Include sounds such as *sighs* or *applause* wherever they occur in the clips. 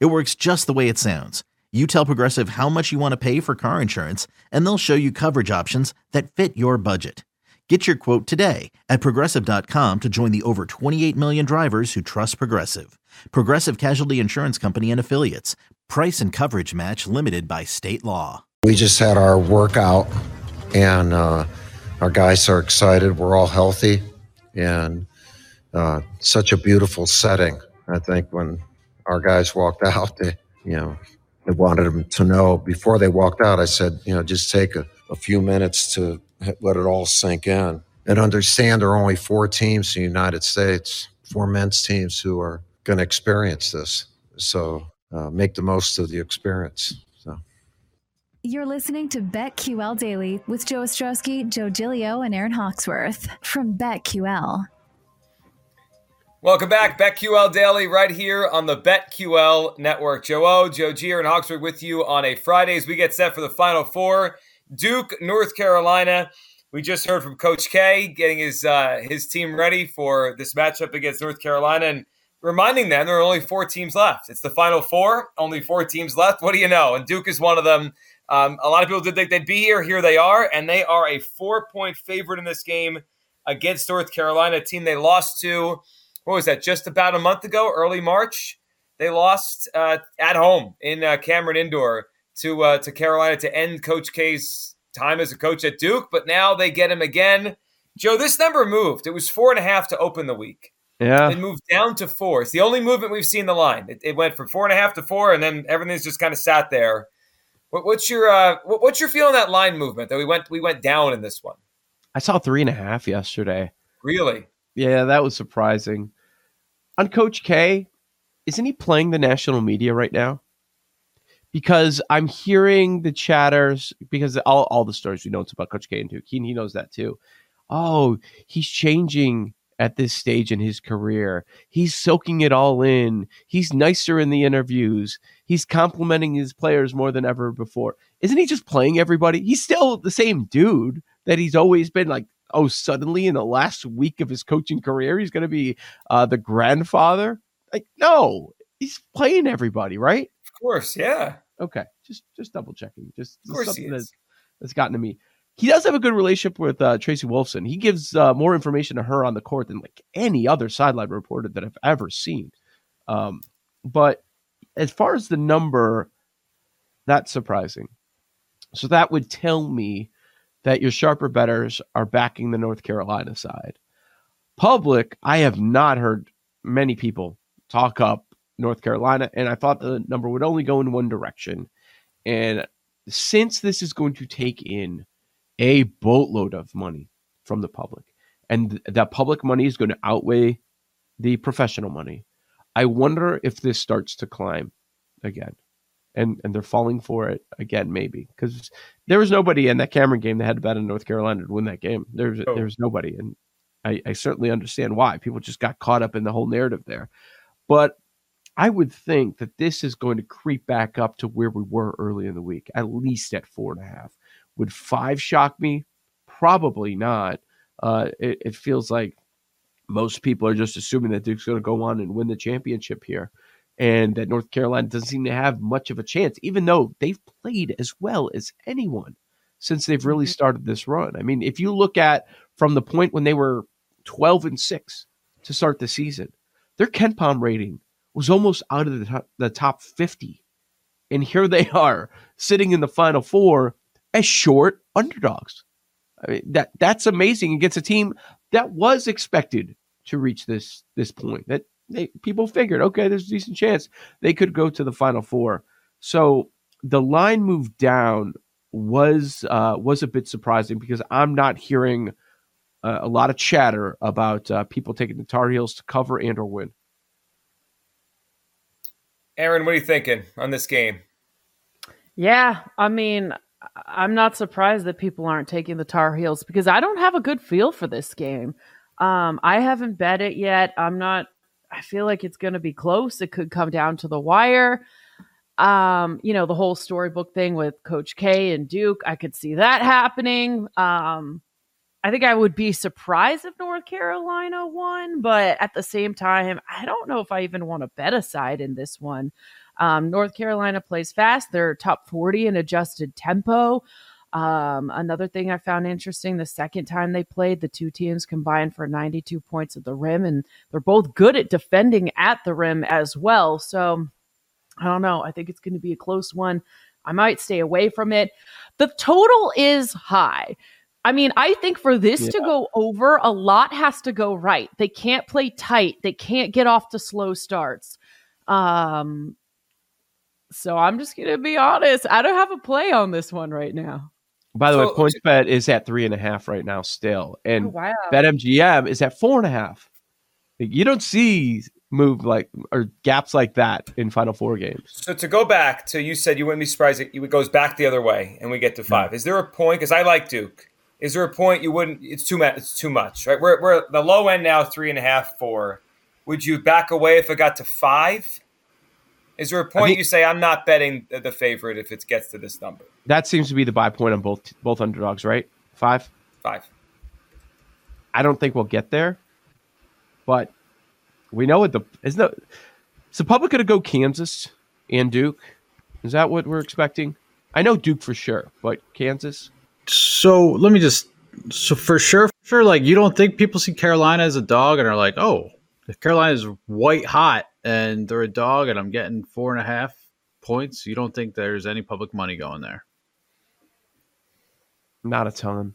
It works just the way it sounds. You tell Progressive how much you want to pay for car insurance, and they'll show you coverage options that fit your budget. Get your quote today at progressive.com to join the over 28 million drivers who trust Progressive. Progressive Casualty Insurance Company and Affiliates. Price and coverage match limited by state law. We just had our workout, and uh, our guys are excited. We're all healthy, and uh, such a beautiful setting. I think when our guys walked out, they, you know, they wanted them to know before they walked out. I said, you know, just take a, a few minutes to let it all sink in and understand there are only four teams in the United States, four men's teams who are going to experience this. So uh, make the most of the experience. So. You're listening to BetQL Daily with Joe Ostrowski, Joe Gilio, and Aaron Hawksworth from BetQL. Welcome back, BetQL Daily, right here on the BetQL Network. Joe O, Joe G, and Hawksworth with you on a Friday as we get set for the Final Four. Duke, North Carolina. We just heard from Coach K getting his uh, his team ready for this matchup against North Carolina and reminding them there are only four teams left. It's the Final Four, only four teams left. What do you know? And Duke is one of them. Um, a lot of people did think they'd be here. Here they are, and they are a four point favorite in this game against North Carolina, a team they lost to what was that? Just about a month ago, early March, they lost uh, at home in uh, Cameron Indoor to uh, to Carolina to end Coach K's time as a coach at Duke. But now they get him again. Joe, this number moved. It was four and a half to open the week. Yeah, it moved down to four. It's the only movement we've seen the line. It, it went from four and a half to four, and then everything's just kind of sat there. What, what's your uh, what, what's your feeling that line movement that we went we went down in this one? I saw three and a half yesterday. Really? Yeah, that was surprising. On Coach K, isn't he playing the national media right now? Because I'm hearing the chatters, because all, all the stories we know it's about Coach K and Duke, he, he knows that too. Oh, he's changing at this stage in his career. He's soaking it all in. He's nicer in the interviews. He's complimenting his players more than ever before. Isn't he just playing everybody? He's still the same dude that he's always been like oh, suddenly in the last week of his coaching career, he's going to be uh, the grandfather. Like, no, he's playing everybody, right? Of course, yeah. Okay, just just double checking. Just, of course something that's, that's gotten to me. He does have a good relationship with uh, Tracy Wolfson. He gives uh, more information to her on the court than like any other sideline reporter that I've ever seen. Um, but as far as the number, that's surprising. So that would tell me that your sharper betters are backing the North Carolina side. Public, I have not heard many people talk up North Carolina, and I thought the number would only go in one direction. And since this is going to take in a boatload of money from the public, and that public money is going to outweigh the professional money, I wonder if this starts to climb again and and they're falling for it again, maybe because there was nobody in that Cameron game that had to bet on North Carolina to win that game. There's oh. there was nobody, and I, I certainly understand why people just got caught up in the whole narrative there. But I would think that this is going to creep back up to where we were early in the week, at least at four and a half. Would five shock me? Probably not. Uh, it, it feels like most people are just assuming that Duke's going to go on and win the championship here and that North Carolina doesn't seem to have much of a chance, even though they've played as well as anyone since they've really mm-hmm. started this run. I mean, if you look at from the point when they were 12 and 6 to start the season, their KenPom rating was almost out of the top, the top 50. And here they *laughs* are sitting in the final four as short underdogs. I mean, that that's amazing against a team that was expected to reach this this point. That they people figured, okay, there's a decent chance they could go to the final four. So the line move down was uh, was a bit surprising because I'm not hearing uh, a lot of chatter about uh, people taking the Tar Heels to cover and or win. Aaron, what are you thinking on this game? Yeah, I mean, I'm not surprised that people aren't taking the Tar Heels because I don't have a good feel for this game. Um, I haven't bet it yet. I'm not. I feel like it's going to be close. It could come down to the wire. Um, you know, the whole storybook thing with Coach K and Duke. I could see that happening. Um, I think I would be surprised if North Carolina won, but at the same time, I don't know if I even want to bet a side in this one. Um, North Carolina plays fast. They're top 40 in adjusted tempo. Um, another thing I found interesting the second time they played, the two teams combined for 92 points at the rim, and they're both good at defending at the rim as well. So I don't know. I think it's going to be a close one. I might stay away from it. The total is high. I mean, I think for this yeah. to go over, a lot has to go right. They can't play tight. They can't get off to slow starts. Um, so I'm just gonna be honest. I don't have a play on this one right now. By the so, way, PointsBet is at three and a half right now still, and oh, wow. BetMGM is at four and a half. You don't see move like or gaps like that in Final Four games. So to go back to you said you wouldn't be surprised it goes back the other way and we get to five. Is there a point? Because I like Duke. Is there a point you wouldn't? It's too much. It's too much, right? We're we're the low end now, three and a half, four. Would you back away if it got to five? Is there a point think, you say I'm not betting the favorite if it gets to this number? That seems to be the buy point on both both underdogs, right? Five. Five. I don't think we'll get there, but we know what the is the is the public going to go Kansas and Duke? Is that what we're expecting? I know Duke for sure, but Kansas. So let me just so for sure, for sure, like you don't think people see Carolina as a dog and are like, oh, if Carolina is white hot and they're a dog and I'm getting four and a half points, you don't think there's any public money going there? Not a ton.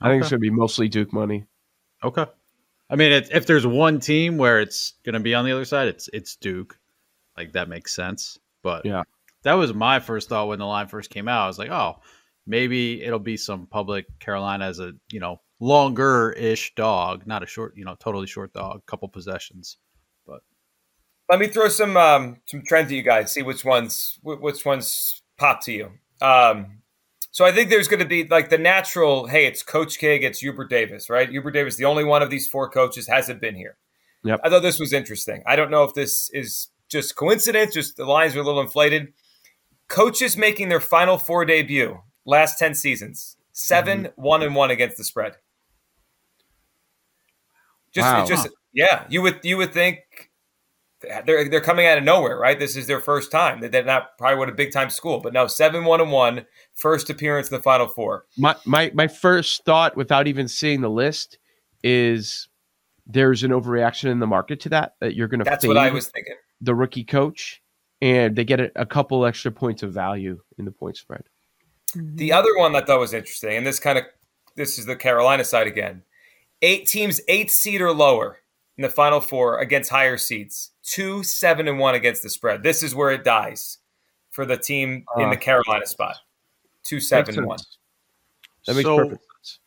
I okay. think it's going to be mostly Duke money. Okay. I mean, it, if there's one team where it's going to be on the other side, it's it's Duke. Like that makes sense. But yeah, that was my first thought when the line first came out. I was like, oh, maybe it'll be some public Carolina as a you know longer ish dog, not a short, you know, totally short dog, couple possessions. But let me throw some um, some trends at you guys. See which ones which ones pop to you. Um, so I think there's going to be like the natural. Hey, it's Coach K against Hubert Davis, right? Hubert Davis, the only one of these four coaches hasn't been here. Yep. I thought this was interesting. I don't know if this is just coincidence, just the lines are a little inflated. Coaches making their final four debut last 10 seasons 7 mm-hmm. 1 and 1 against the spread just wow. just yeah you would you would think they're they're coming out of nowhere right this is their first time they're not probably what a big time school but no 7 1 and 1 first appearance in the final four my my my first thought without even seeing the list is there's an overreaction in the market to that that you're going to that's what i was thinking the rookie coach and they get a, a couple extra points of value in the point spread the other one that I thought was interesting, and this kind of this is the Carolina side again. Eight teams, eight seed or lower in the final four against higher seeds. Two, seven, and one against the spread. This is where it dies for the team uh, in the uh, Carolina spot. Two, seven, and one. That makes so, perfect sense.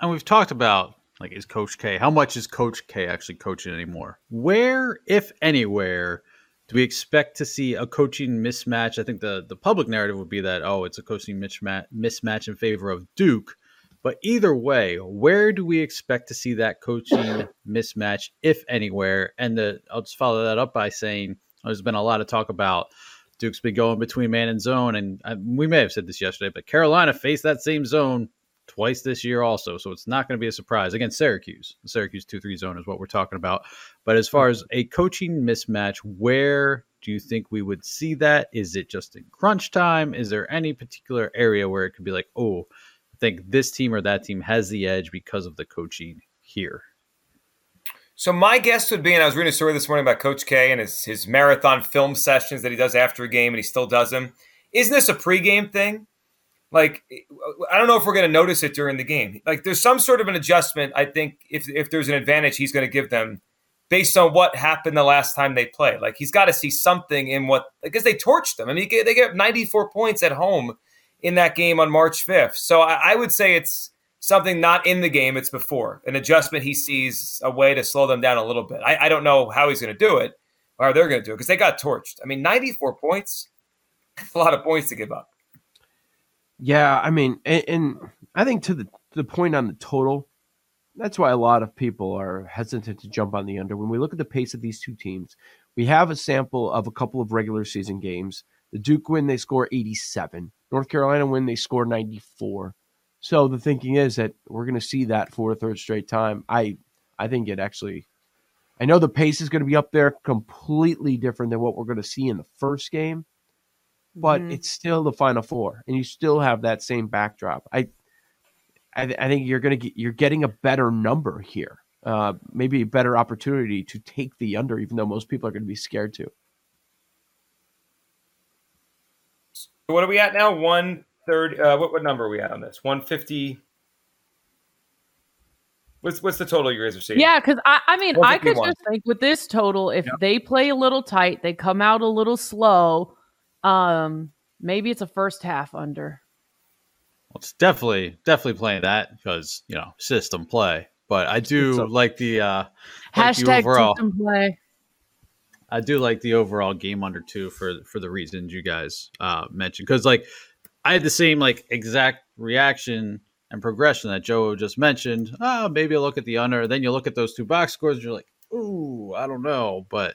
And we've talked about like is Coach K. How much is Coach K actually coaching anymore? Where, if anywhere, do we expect to see a coaching mismatch? I think the the public narrative would be that oh, it's a coaching mismatch mismatch in favor of Duke. But either way, where do we expect to see that coaching mismatch, if anywhere? And the, I'll just follow that up by saying there's been a lot of talk about Duke's been going between man and zone, and I, we may have said this yesterday, but Carolina faced that same zone twice this year also. So it's not going to be a surprise against Syracuse. The Syracuse 2 3 zone is what we're talking about. But as far as mm-hmm. a coaching mismatch, where do you think we would see that? Is it just in crunch time? Is there any particular area where it could be like, oh, I think this team or that team has the edge because of the coaching here? So my guess would be, and I was reading a story this morning about Coach K and his his marathon film sessions that he does after a game, and he still does them. Isn't this a pregame thing? like eh, I don't know if we're going to notice it during the game. Like there's some sort of an adjustment. I think if if there's an advantage, he's going to give them based on what happened the last time they played. Like he's got to see something in what because they torched them. I mean, they get 94 points at home in that game on March 5th. So I, I would say it's something not in the game; it's before an adjustment. He sees a way to slow them down a little bit. I, I don't know how he's going to do it. how they're going to do it because they got torched. I mean, 94 points, *laughs* a lot of points to give up. Yeah, I mean, and, and I think to the the point on the total, that's why a lot of people are hesitant to jump on the under. When we look at the pace of these two teams, we have a sample of a couple of regular season games. The Duke win, they score 87. North Carolina win, they score 94. So the thinking is that we're going to see that for a third straight time. I I think it actually I know the pace is going to be up there completely different than what we're going to see in the first game, but mm-hmm. it's still the final four and you still have that same backdrop. I I, I think you're going to get you're getting a better number here. Uh, maybe a better opportunity to take the under, even though most people are going to be scared to. What are we at now? One third. Uh, what what number are we at on this? One fifty. What's what's the total you guys are seeing? Yeah, because I, I mean I could just think with this total, if yep. they play a little tight, they come out a little slow. Um, maybe it's a first half under. Well, it's definitely definitely playing that because you know system play. But I do like the uh, hashtag like the overall, system play. I do like the overall game under two for for the reasons you guys uh, mentioned because like I had the same like exact reaction and progression that Joe just mentioned. Oh, maybe I look at the under. Then you look at those two box scores, and you're like, ooh, I don't know, but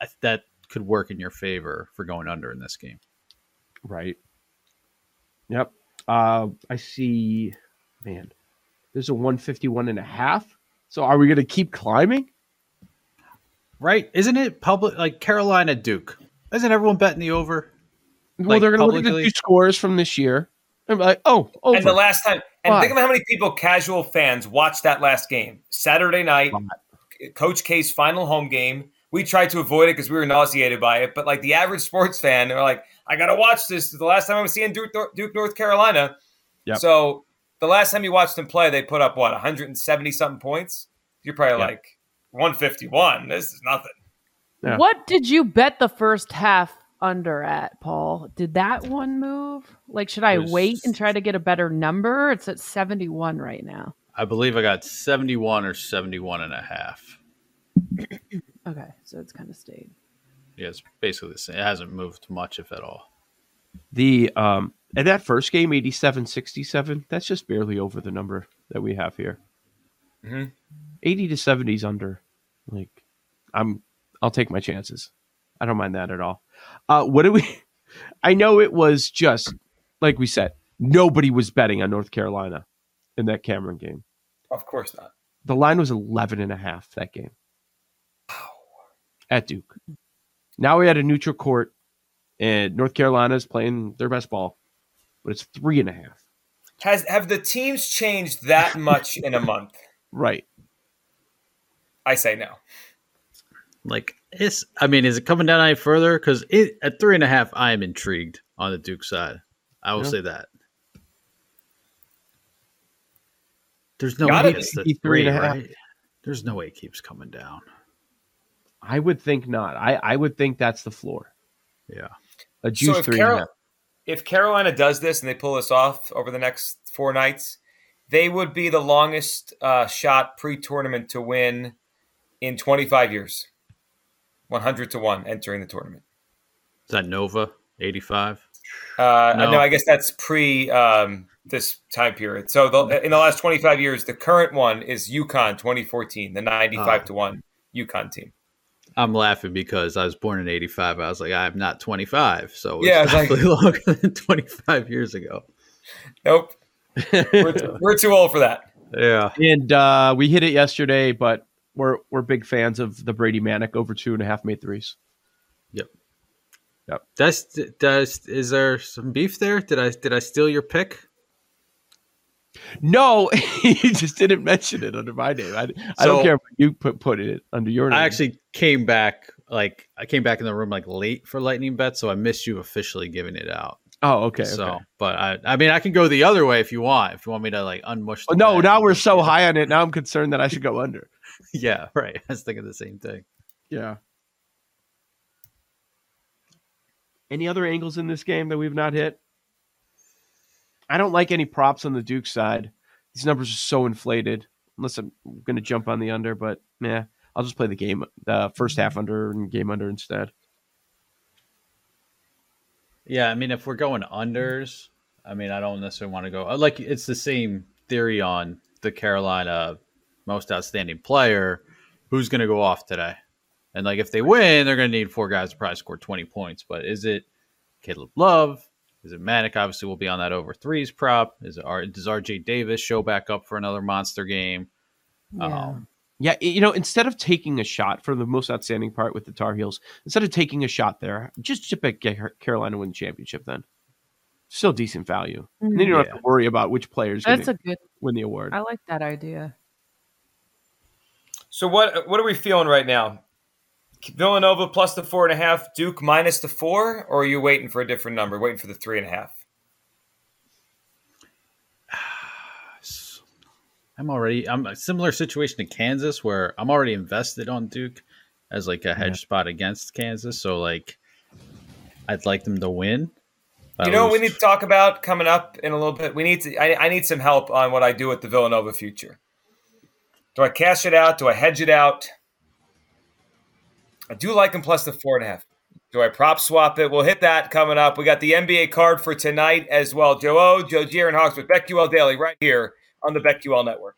I, that could work in your favor for going under in this game. Right. Yep. Uh, I see, man, there's a 151 and a half. So are we going to keep climbing? Right. Isn't it public like Carolina Duke? Isn't everyone betting the over? Well, like, they're going to look at the two scores from this year. And be like, oh, over. And the last time, and Why? think of how many people, casual fans, watched that last game. Saturday night, Coach K's final home game. We tried to avoid it because we were nauseated by it. But like the average sports fan, they're like, I got to watch this. The last time I was seeing Duke, Duke North Carolina. Yep. So the last time you watched them play, they put up what 170 something points. You're probably yep. like 151. This is nothing. Yeah. What did you bet the first half under at, Paul? Did that one move? Like, should I was, wait and try to get a better number? It's at 71 right now. I believe I got 71 or 71 and a half. *clears throat* okay, so it's kind of stayed. Yeah, it's basically the same. It hasn't moved much, if at all. The um and that first game, 87-67, that's just barely over the number that we have here. Mm-hmm. 80 to 70 is under. Like, I'm I'll take my chances. I don't mind that at all. Uh, what do we? *laughs* I know it was just like we said. Nobody was betting on North Carolina in that Cameron game. Of course not. The line was 11 and a half that game. Wow. At Duke. Now we had a neutral court, and North Carolina is playing their best ball, but it's three and a half. Has have the teams changed that much in a month? *laughs* Right. I say no. Like it's, I mean, is it coming down any further? Because at three and a half, I am intrigued on the Duke side. I will yeah. say that. There's no way it's the three, right? There's no way it keeps coming down. I would think not. I, I would think that's the floor. Yeah. A juice so if three. Carol- if Carolina does this and they pull this off over the next four nights, they would be the longest uh, shot pre-tournament to win in 25 years. 100 to 1 entering the tournament. Is that Nova 85? Uh, no. no, I guess that's pre um, this time period. So the, in the last 25 years, the current one is UConn 2014, the 95 oh. to 1 UConn team. I'm laughing because I was born in 85. I was like, I'm not 25. So it's yeah, it's like, *laughs* longer than 25 years ago. Nope. we're, too, *laughs* we're too old for that. Yeah. And uh, we hit it yesterday, but we're we're big fans of the Brady Manek over two and a half made threes. Yep. Yep. Does does is there some beef there? Did I did I steal your pick? No, *laughs* he just didn't mention it under my name. I, so, I don't care if you put put it under your name. I actually came back like I came back in the room like late for lightning bet, so I missed you officially giving it out. Oh, okay. So, okay. but I, I mean, I can go the other way if you want. If you want me to like unmush. No, now we're so high on it. Now I'm concerned that I should go under. *laughs* yeah, right. I was thinking the same thing. Yeah. Any other angles in this game that we've not hit? I don't like any props on the Duke side. These numbers are so inflated. Unless I'm going to jump on the under, but yeah, I'll just play the game, the first half under and game under instead. Yeah, I mean, if we're going unders, I mean, I don't necessarily want to go uh, like it's the same theory on the Carolina most outstanding player. Who's going to go off today? And like, if they win, they're going to need four guys to probably score 20 points. But is it Caleb Love? Is it Manek? Obviously, will be on that over threes prop. Is it does RJ Davis show back up for another monster game? Yeah. Um, yeah, you know, instead of taking a shot for the most outstanding part with the Tar Heels, instead of taking a shot there, just chip at Carolina win the championship. Then still decent value. And then you don't yeah. have to worry about which players That's a good win the award. I like that idea. So what what are we feeling right now? Villanova plus the four and a half, Duke minus the four, or are you waiting for a different number, waiting for the three and a half? *sighs* I'm already I'm a similar situation to Kansas where I'm already invested on Duke as like a hedge yeah. spot against Kansas. So like I'd like them to win. You know what we need to talk about coming up in a little bit? We need to I, I need some help on what I do with the Villanova future. Do I cash it out? Do I hedge it out? I do like him plus the four and a half. Do I prop swap it? We'll hit that coming up. We got the NBA card for tonight as well. Joe O, Joe G, and Hawks with BetQL Daily right here on the BetQL network.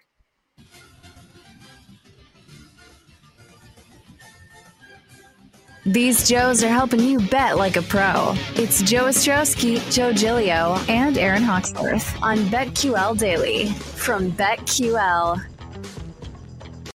These Joes are helping you bet like a pro. It's Joe Ostrowski, Joe Gilio, and Aaron Hawksworth on BetQL Daily from BetQL.